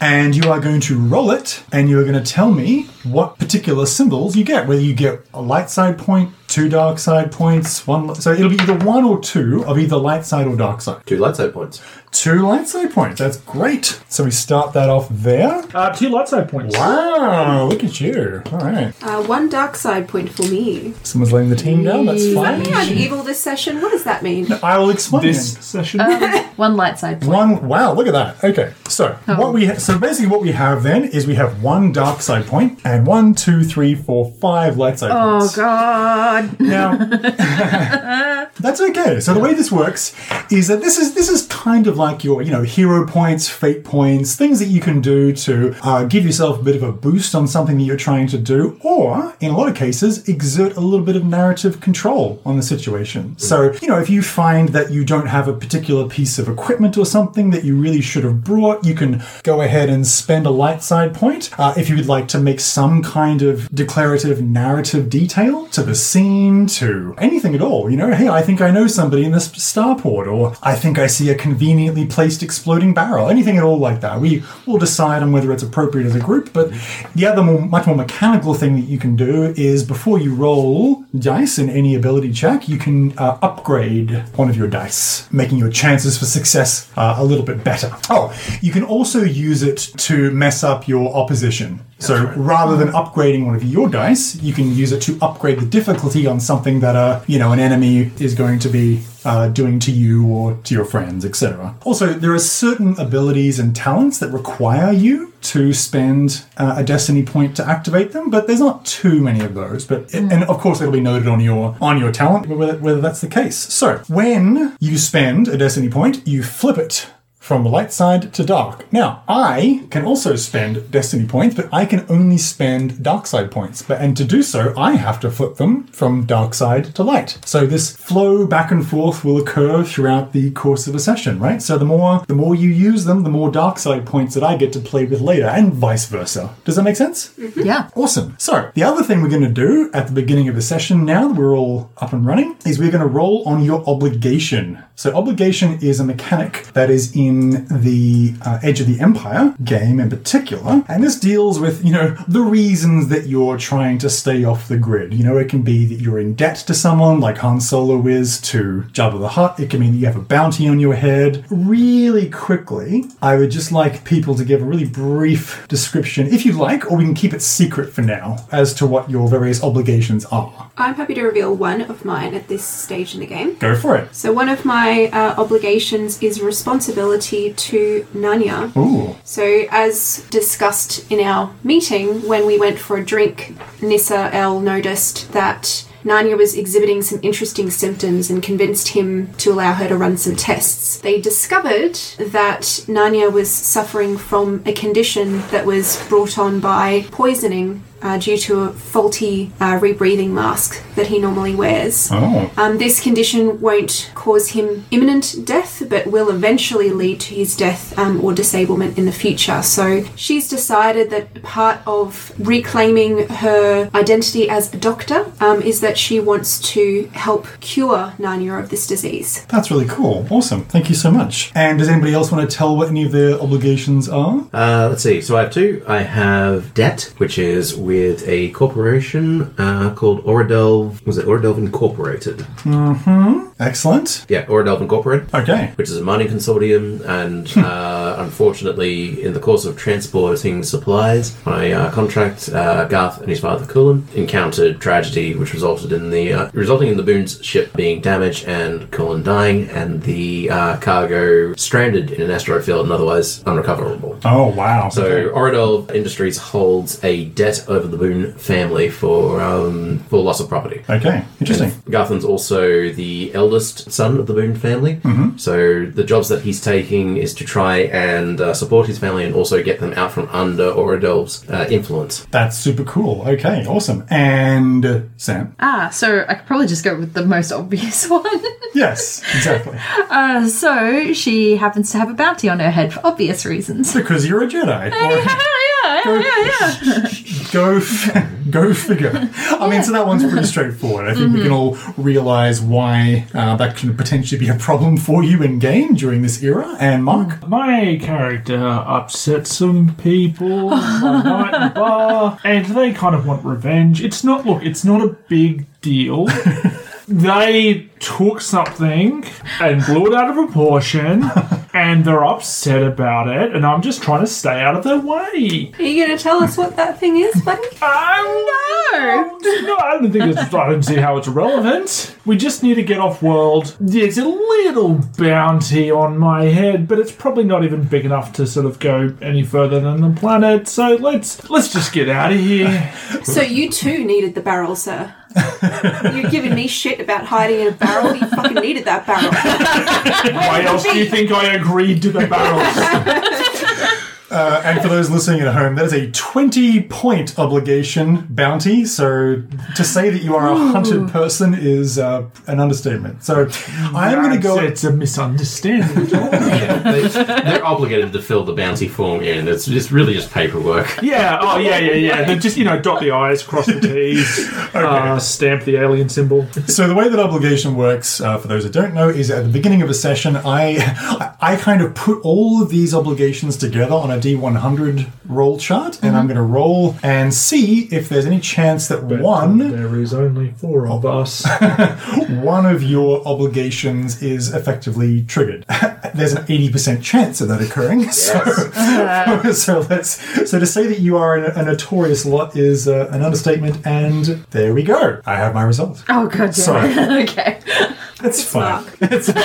And you are going to roll it, and you are going to tell me what particular symbols you get. Whether you get a light side point, two dark side points, one. So it'll be either one or two of either light side or dark side. Two light side points. Two light side points. That's great. So we start that off there. Uh, two light side points. Wow, look at you. All right. Uh, one dark side point for me. Someone's laying the team down. That's Does that fine. mean I'm evil this session? What does that mean? I will explain. This session. One light side point. One. Wow, look at that. Okay, so what we ha- so basically what we have then is we have one dark side point and one, two, three, four, five light side points. Oh points. god. Now, that's okay. So the way this works is that this is this is kind of like your you know hero points, fate points, things that you can do to uh, give yourself a bit of a boost on something that you're trying to do, or in a lot of cases exert a little bit of narrative control on the situation. So you know if you find that you don't have a particular piece of equipment or something that you really should have brought, you can go ahead and spend a light side point. Uh, if you would like to make some kind of declarative narrative detail to the scene machine to anything at all. You know, hey, I think I know somebody in this starport, or I think I see a conveniently placed exploding barrel. Anything at all like that. We will decide on whether it's appropriate as a group. But the other more, much more mechanical thing that you can do is before you roll dice in any ability check, you can uh, upgrade one of your dice, making your chances for success uh, a little bit better. Oh, you can also use it to mess up your opposition. So rather than upgrading one of your dice, you can use it to upgrade the difficulty on something that uh, you know an enemy is going to be uh, doing to you or to your friends, etc. Also, there are certain abilities and talents that require you to spend uh, a destiny point to activate them, but there's not too many of those. But and of course, it'll be noted on your on your talent whether, whether that's the case. So when you spend a destiny point, you flip it from light side to dark. Now, I can also spend destiny points, but I can only spend dark side points. But and to do so, I have to flip them from dark side to light. So this flow back and forth will occur throughout the course of a session, right? So the more the more you use them, the more dark side points that I get to play with later, and vice versa. Does that make sense? Mm-hmm. Yeah. Awesome. So, the other thing we're going to do at the beginning of the session, now that we're all up and running, is we're going to roll on your obligation. So, obligation is a mechanic that is in the uh, Edge of the Empire game in particular, and this deals with, you know, the reasons that you're trying to stay off the grid. You know, it can be that you're in debt to someone, like Han Solo is to Jabba the Hutt. It can mean that you have a bounty on your head. Really quickly, I would just like people to give a really brief description, if you'd like, or we can keep it secret for now, as to what your various obligations are. I'm happy to reveal one of mine at this stage in the game. Go for it. So, one of my uh, obligations is responsibility to Nanya. Ooh. So, as discussed in our meeting when we went for a drink, Nissa El noticed that Nanya was exhibiting some interesting symptoms and convinced him to allow her to run some tests. They discovered that Nanya was suffering from a condition that was brought on by poisoning. Uh, due to a faulty uh, rebreathing mask that he normally wears. Oh. Um, this condition won't cause him imminent death, but will eventually lead to his death um, or disablement in the future. So she's decided that part of reclaiming her identity as a doctor um, is that she wants to help cure Nanya of this disease. That's really cool. Awesome. Thank you so much. And does anybody else want to tell what any of their obligations are? Uh, let's see. So I have two. I have debt, which is with a corporation uh, called Oradelv. Was it Oradelv Incorporated? Excellent. Yeah, Oradelv Incorporated. Okay. Which is a mining consortium, and uh, unfortunately, in the course of transporting supplies, my uh, contract, uh, Garth and his father Cullen encountered tragedy, which resulted in the uh, resulting in the Boone's ship being damaged and Cullen dying, and the uh, cargo stranded in an asteroid field and otherwise unrecoverable. Oh, wow. So Oradol Industries holds a debt over the Boone family for um, for loss of property. Okay. Interesting. Garthan's also the eldest son of the Boone family, so the jobs that he's taking is to try and uh, support his family and also get them out from under Oradel's uh, influence. That's super cool. Okay. Awesome. And uh, Sam? Ah, so I could probably just go with the most obvious one. Yes, exactly. uh, so she happens to have a bounty on her head for obvious reasons. because you're a Jedi. yeah, yeah, yeah, yeah. Go, f- go figure. I mean, so that one's pretty straightforward. I think we can all realize why uh, that can potentially be a problem for you in game during this era. And Mark, My character upset some people one night in a bar, and they kind of want revenge. It's not, look, it's not a big deal. They took something and blew it out of proportion, and they're upset about it, and I'm just trying to stay out of their way. Are you going to tell us what that thing is, buddy? Um, no, no, I don't think it's. I don't see how it's relevant. We just need to get off world. There's a little bounty on my head, but it's probably not even big enough to sort of go any further than the planet. So let's let's just get out of here. So you too needed the barrel, sir. You're giving me shit about hiding in a barrel. You fucking needed that barrel. Why else do you think I agreed to the barrels? Uh, and for those listening at home, that is a 20 point obligation bounty. So to say that you are a hunted person is uh, an understatement. So I am going to go. It's a misunderstanding. Yeah, they, they're obligated to fill the bounty form in. It's just really just paperwork. yeah. Oh, yeah, yeah, yeah. Then just you know, dot the i's, cross the t's, uh, stamp the alien symbol. So the way that obligation works, uh, for those that don't know, is at the beginning of a session, I I kind of put all of these obligations together on a D100 roll chart, and I'm going to roll and see if there's any chance that one There is only four of us. one of your obligations is effectively triggered. There's an 80% chance of that occurring. So, so let's so to say that you are a, a notorious lot is uh, an understatement and there we go. I have my result. Oh, god damn Sorry. okay. It's fine. It's,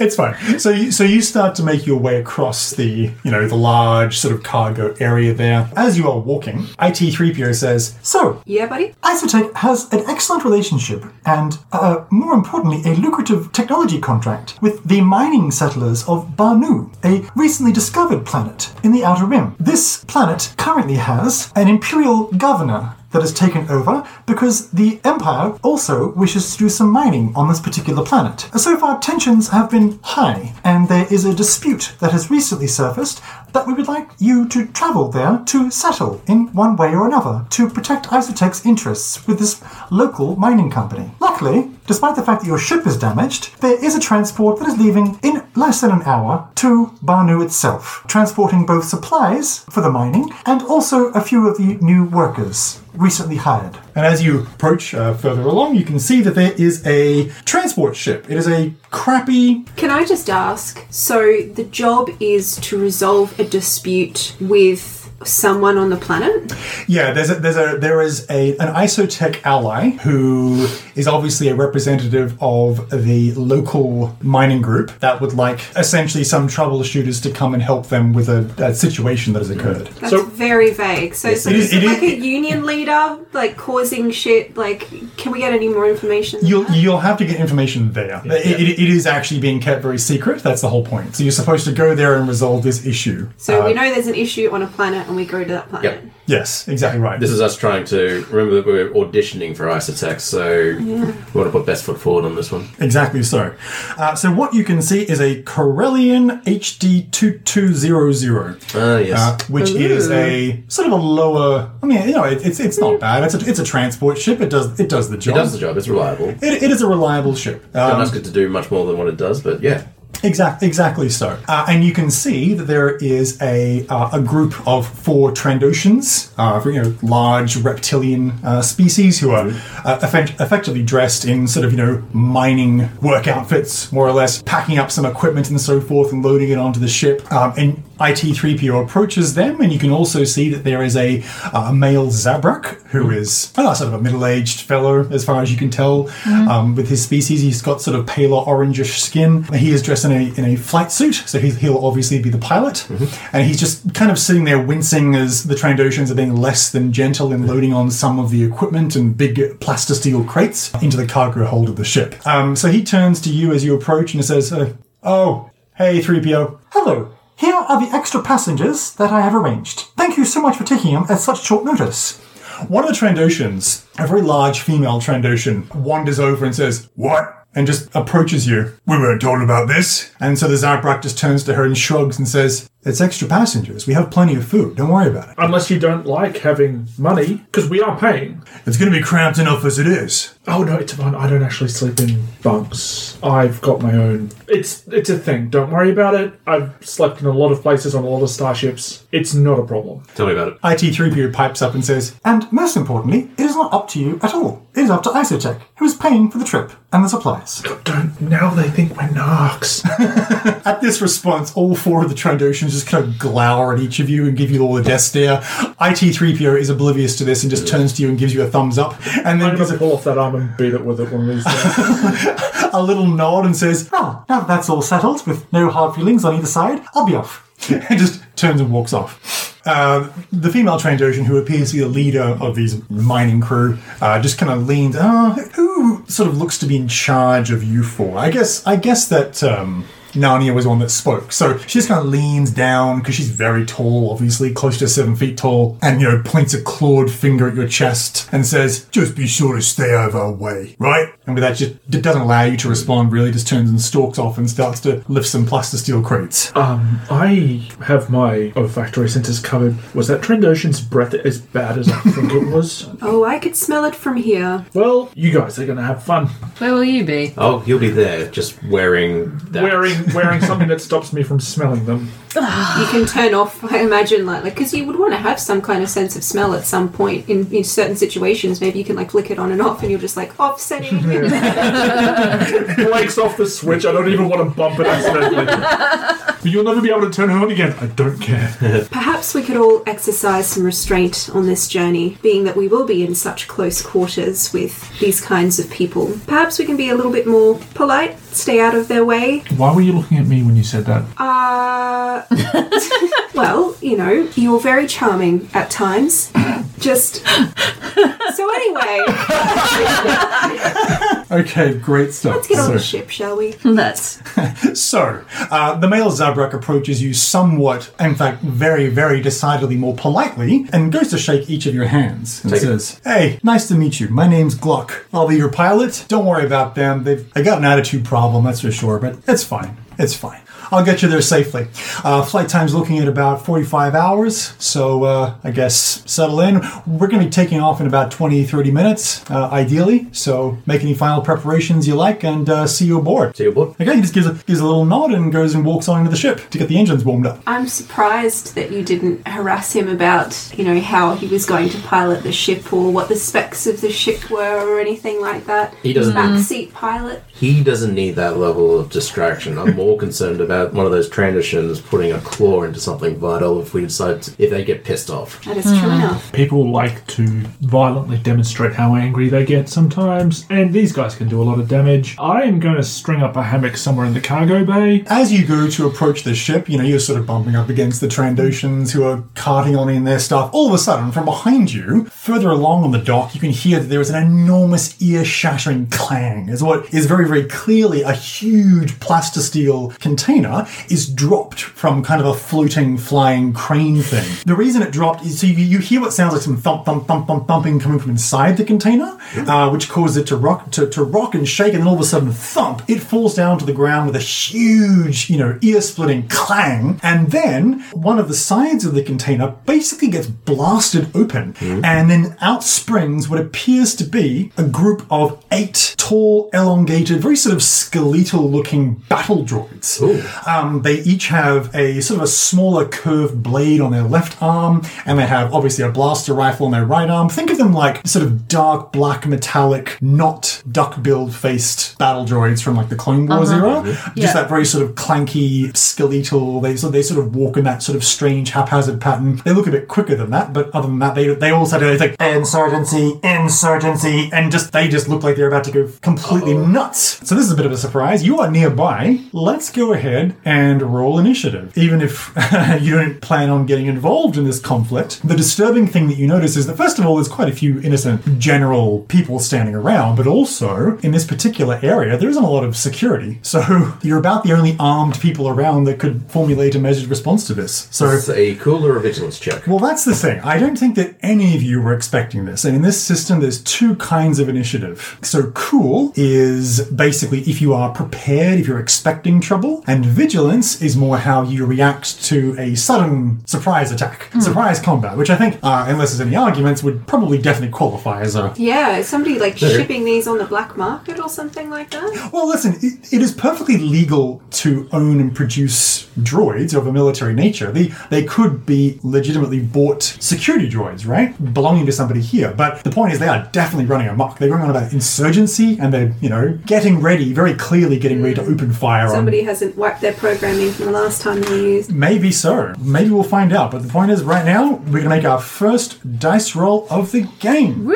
it's fine. So you, so you start to make your way across the, you know, the large sort of cargo area there. As you are walking, IT3PO says, So, Yeah, buddy? Isotech has an excellent relationship and, uh, more importantly, a lucrative technology contract with the mining settlers of Banu, a recently discovered planet in the Outer Rim. This planet currently has an imperial governor that has taken over because the Empire also wishes to do some mining on this particular planet. So far, tensions have been high, and there is a dispute that has recently surfaced that we would like you to travel there to settle in one way or another to protect Isotech's interests with this local mining company. Luckily, despite the fact that your ship is damaged, there is a transport that is leaving in less than an hour to Banu itself, transporting both supplies for the mining and also a few of the new workers recently hired. and as you approach uh, further along, you can see that there is a transport ship. It is a crappy Can I just ask? So the job is to resolve a dispute with someone on the planet? Yeah, there's a, there's a there is a an isotech ally who is obviously a representative of the local mining group that would like essentially some troubleshooters to come and help them with a, a situation that has occurred. That's So- very vague. So, so It is is- it it like is- a union leader, like causing shit? Like, can we get any more information? You'll that? you'll have to get information there. It, it, it is actually being kept very secret. That's the whole point. So you're supposed to go there and resolve this issue. so Uh, we know there's an issue on a planet, and we go to that planet. Yep. yes, exactly right. This is us trying to remember that we're auditioning for Isotech, so we want to put best foot forward on this one. Exactly so. Uh, so what you can see is a Corellian HD2200. Ah, yes. uh, which is a sort of a lower. I mean, you know, it, it's it's not bad. It's a, it's a transport ship. It does it does the job. it job. does the job. It's reliable. It, it is a reliable ship. Don't Um, ask it to do much more than what it does, but yeah. Exact, exactly so. Uh, and you can see that there is a uh, a group of four Trandoshans, uh, you know, large reptilian uh, species who are uh, effect- effectively dressed in sort of you know mining work outfits, more or less, packing up some equipment and so forth and loading it onto the ship. Um, and IT3PO approaches them, and you can also see that there is a, uh, a male Zabrak who is uh, sort of a middle-aged fellow, as far as you can tell, um, with his species. He's got sort of paler orangish skin. He is dressed in a in a flight suit, so he, he'll obviously be the pilot, and he's just kind of sitting there wincing as the Trandoshans are being less than gentle in loading on some of the equipment and big plastisteel crates into the cargo hold of the ship. Um, so he turns to you as you approach and says, uh, "Oh, hey, 3PO." Hello. Here are the extra passengers that I have arranged. Thank you so much for taking them at such short notice. One of the Trandoshans, a very large female Trandoshan, wanders over and says, What? And just approaches you. We weren't told about this. And so the Zabrak just turns to her and shrugs and says, It's extra passengers. We have plenty of food. Don't worry about it. Unless you don't like having money, because we are paying. It's going to be cramped enough as it is. Oh no, it's fine. I don't actually sleep in bunks. I've got my own. It's it's a thing. Don't worry about it. I've slept in a lot of places on a lot of starships. It's not a problem. Tell me about it. IT3PO pipes up and says, And most importantly, it is not up to you at all. It is up to Isotech, who is paying for the trip and the supplies. Don't now they think we're narcs. At this response, all four of the Trandoshans just kind of glower at each of you and give you all the death stare. IT3PO is oblivious to this and just turns to you and gives you a thumbs up. And then I'm gives gonna pull off that arm and beat it with it one of these days. a little nod and says, "Oh, now that that's all settled, with no hard feelings on either side, I'll be off. and just turns and walks off. Uh, the female Trandoshan, who appears to be the leader of these mining crew, uh, just kind of leans. Uh, who sort of looks to be in charge of you four? I guess. I guess that um, Nanya was the one that spoke. So she just kind of leans down because she's very tall, obviously, close to seven feet tall, and, you know, points a clawed finger at your chest and says, just be sure to stay out of our way, right? And with that, just it doesn't allow you to respond really, just turns and stalks off and starts to lift some plastisteel crates. Um, I have my olfactory senses covered. Was that Trandoshan's breath as bad as I think it was? Oh, I could smell it from here. Well, you guys are gonna have fun. Where will you be? Oh, you'll be there, just wearing that. Wearing wearing something that stops me from smelling them. You can turn off, I imagine, like, because you would want to have some kind of sense of smell at some point in, in certain situations. Maybe you can, like, flick it on and off and you're just, like, offsetting. Breaks off the switch. I don't even want to bump it accidentally. you'll never be able to turn it on again. I don't care. Perhaps we could all exercise some restraint on this journey, being that we will be in such close quarters with these kinds of people. Perhaps we can be a little bit more polite, stay out of their way. Why were you looking at me when you said that? Uh, well, you know, you're very charming at times. Just. So, anyway, Okay, great stuff. let's get on So- the ship, shall we? Let's. So, uh, the male Zabrak approaches you somewhat, in fact, very, very decidedly more politely, and goes to shake each of your hands and Take it. says, Hey, nice to meet you. My name's Gluck. I'll be your pilot. Don't worry about them. They've they got an attitude problem, that's for sure, but it's fine. It's fine. I'll get you there safely. Uh, flight time's looking at about 45 hours, so uh, I guess settle in. We're going to be taking off in about 20, 30 minutes, uh, ideally, so make any final preparations you like and uh, see you aboard. See you aboard. Okay, he just gives a, gives a little nod and goes and walks on into the ship to get the engines warmed up. I'm surprised that you didn't harass him about, you know, how he was going to pilot the ship or what the specs of the ship were or anything like that. He doesn't- Backseat pilot. He doesn't need that level of distraction. I'm more concerned about one of those Trandoshans putting a claw into something vital if we decide to, if they get pissed off. That is true hmm. enough. People like to violently demonstrate how angry they get sometimes, and these guys can do a lot of damage. I am going to string up a hammock somewhere in the cargo bay. As you go to approach the ship, you know, you're sort of bumping up against the Trandoshans who are carting on in their stuff. All of a sudden, from behind you, further along on the dock, you can hear that there is an enormous ear shattering clang as what is very, very clearly a huge plasticine container is dropped from kind of a floating, flying crane thing. The reason it dropped is so you, you hear what sounds like some thump, thump, thump, thump, thumping coming from inside the container, uh, which causes it to rock, to, to rock and shake, and then all of a sudden, thump, it falls down to the ground with a huge, you know, ear-splitting clang, and then one of the sides of the container basically gets blasted open, and then out springs what appears to be a group of eight tall, elongated, very sort of skeletal-looking battle droids. Um, they each have a sort of a smaller curved blade on their left arm, and they have obviously a blaster rifle on their right arm. Think of them like sort of dark black metallic, not duck-billed faced battle droids from like the Clone Wars era. Just Yeah. that very sort of clanky, skeletal. They so they sort of walk in that sort of strange, haphazard pattern. They look a bit quicker than that, but other than that, they they also do like insurgency, insurgency, and just they just look like they're about to go completely nuts. So this is a bit of a surprise. You are nearby. Let's go ahead and roll initiative, even if you don't plan on getting involved in this conflict. The disturbing thing that you notice is that first of all, there's quite a few innocent general people standing around, but also in this particular area, there isn't a lot of security. So you're about the only armed people around that could formulate a measured response to this. So It's a cool or vigilance check. well, that's the thing. I don't think that any of you were expecting this. And in this system, there's two kinds of initiative. So, cool is basically if you are prepared, if you're expecting trouble, and vigilance is more how you react to a sudden surprise attack, surprise combat, which I think, uh, unless there's any arguments, would probably definitely qualify as a Yeah, is somebody like shipping these on the black market or something like that? Well, listen, it, it is perfectly legal to own and produce droids of a military nature. They they could be legitimately bought security droids, right, belonging to somebody here. But the point is, they are definitely running amok. They're going on about insurgency, and they're you know getting ready, very clearly getting ready to open fire Somebody on. hasn't wiped their programming from the last time they used. Maybe so. Maybe we'll find out. But the point is, right now we're going to make our first dice roll of the game.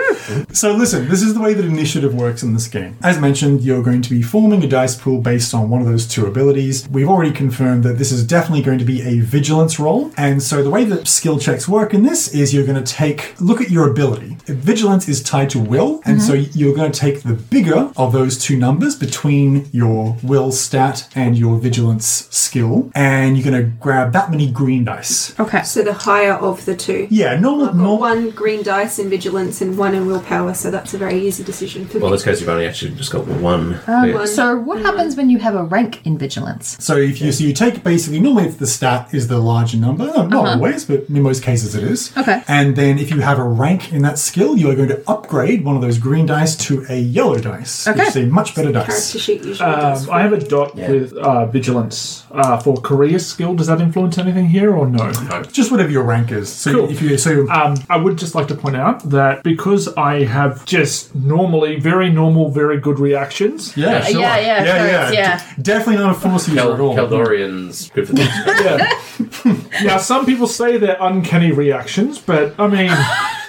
So listen, this is the way that initiative works in this game. As mentioned, you're going to be forming a dice pool based on one of those two abilities. We've already confirmed that this is definitely going to be a vigilance roll. And so the way that skill checks work in this is you're going to take look at your ability. Vigilance is tied to will, and mm-hmm. so you're going to take the bigger of those two numbers between your will stat and your vigilance balance skill, and you're going to grab that many green dice. Okay. So the higher of the two. Yeah, normal. I've got normal one green dice in vigilance and one in willpower, so that's a very easy decision for Well, in me. this case, you've only actually just got one. Um, Yeah. so what happens when you have a rank in vigilance? So if you so you take basically normally it's the stat is the larger number, no, not always, but in most cases it is. Uh-huh. Okay. And then if you have a rank in that skill, you are going to upgrade one of those green dice to a yellow dice, Okay. which is a much better dice. Character sheet usually does. Um, I have a dot with uh, vigilance uh, for career skill. Does that influence anything here or no? No. Just whatever your rank is. So Cool. if you so Um, I would just like to point out that because I have just normally very normal, very good reactions. yeah, sure. yeah, yeah, yeah, yeah. yeah. D- Definitely not a force user Kel- at all. Kel Dorian's good for this. Yeah. now, some people say they're uncanny reactions, but I mean,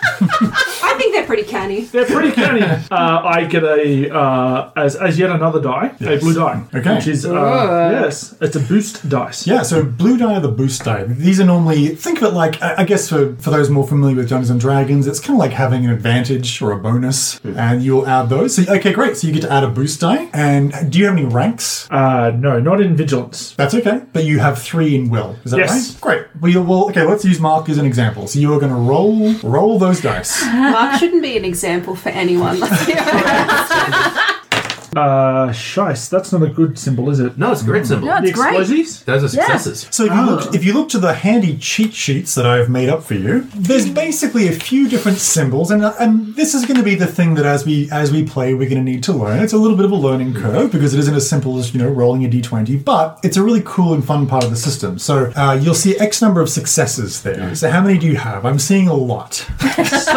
I think they're pretty canny. they're pretty canny. Uh, I get a uh, as as yet another die, a blue die, Okay. which is uh, yes, it's a boost dice. Yeah, so blue die are the boost die. These are normally think of it like I I guess for, for those more familiar with Dungeons and Dragons, it's kind of like having an advantage or a bonus, and you'll add those. So okay, great. So you get to add a boost die. And do you have any ranks? Uh, no, not in vigilance. That's okay, but you have three in will. Is that Yes. right? Great. Well, you will. Okay, let's use Mark as an example. So you are going to roll roll those dice. Mark shouldn't be an example for anyone. Let's be honest. Uh, shice. That's not a good symbol, is it? No, it's a great symbol. No, The it's great. explosives. Those are successes. So if you look if you look to the handy cheat sheets that I've made up for you, there's basically a few different symbols, and and this is going to be the thing that as we as we play, we're going to need to learn. It's a little bit of a learning curve because it isn't as simple as you know rolling a d20, but it's a really cool and fun part of the system. So uh, you'll see X number of successes there. So how many do you have? I'm seeing a lot. So,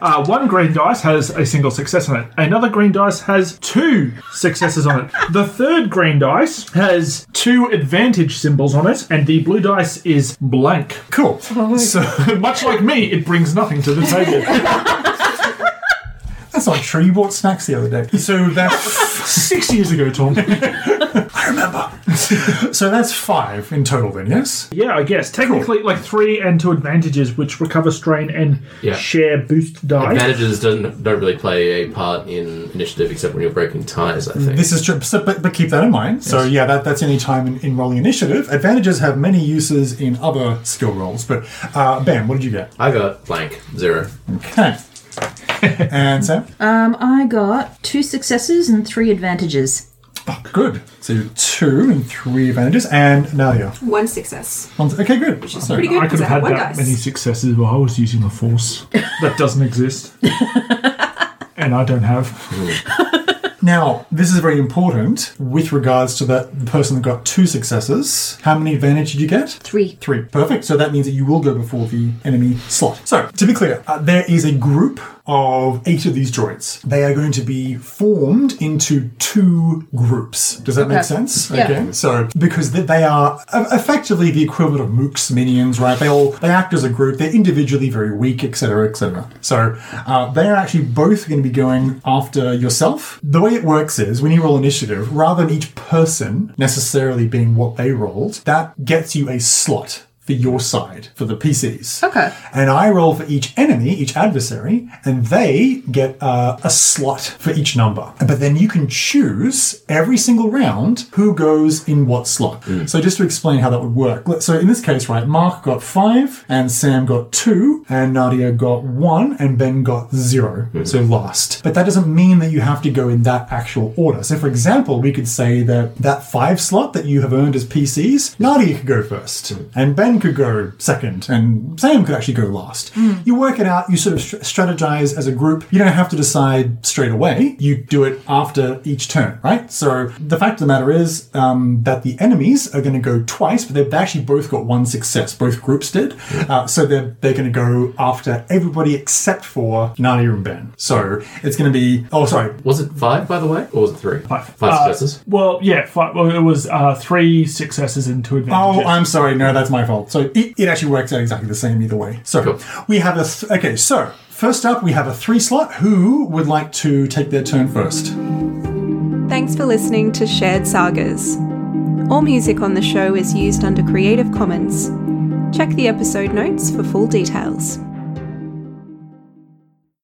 uh, one green dice has a single success on it. Another green dice has two successes on it. The third green dice has two advantage symbols on it, and the blue dice is blank. Cool. So Much like me, it brings nothing to the table. that's not true. You bought snacks the other day. So that's Six years ago, Tom. I remember. so that's five in total, then. Yes. Yeah, I guess. Technically, like three and two advantages, which recover strain and Yeah. share boost die. Advantages don't don't really play a part in initiative except when you're breaking ties. I think. This is true, so, but, but keep that in mind. So yeah, that, that's any time in, in rolling initiative. Advantages have many uses in other skill rolls. But uh, Bam, what did you get? I got blank zero. Okay. and Sam, Um, I got two successes and three advantages. Oh, good. So two and three advantages, and Nadia. One success. One- Okay, good. Which is So- pretty good I could because have had had one that dice. many successes while I was using the force. that doesn't exist. and I don't have. Now, this is very important with regards to that the person that got two successes. How many advantage did you get? Three. Three. Perfect. So that means that you will go before the enemy slot. So, to be clear, uh, there is a group of eight of these droids. They are going to be formed into two groups. Does that make sense? Yeah. Okay. So, because they are effectively the equivalent of mooks minions, right? They all they act as a group. They're individually very weak, etc., etc. So, uh, they are actually both going to be going after yourself. The way it works is when you roll initiative, rather than each person necessarily being what they rolled, that gets you a slot for your side for the PCs. Okay. And I roll for each enemy, each adversary, and they get uh, a slot for each number. But then you can choose every single round who goes in what slot. Hmm. So just to explain how that would work. So in this case, right, Mark got five, and Sam got two, and Nadia got one, and Ben got 0 hmm. So last. But that doesn't mean that you have to go in that actual order. So for example, we could say that that five slot that you have earned as PCs, Nadia could go first, hmm. and Ben could go second, and Sam could actually go last. You work it out, you sort of strategize as a group. You don't have to decide straight away. You do it after each turn, right? So the fact of the matter is um, that the enemies are going to go twice, but they've actually both got one success. Both groups did. Uh, so they're, they're going to go after everybody except for Nadia and Ben. So it's going to be, oh, sorry, Was it five, by the way, or was it three? Five. Five Uh, successes. Well, yeah, five, well, it was uh, three successes and two advantages. Oh, I'm sorry. No, that's my fault. So it, it actually works out exactly the same either way. So Cool. we have a. Th- okay, so first up, we have a three slot. Who would like to take their turn first? Thanks for listening to Shared Sagas. All music on the show is used under Creative Commons. Check the episode notes for full details.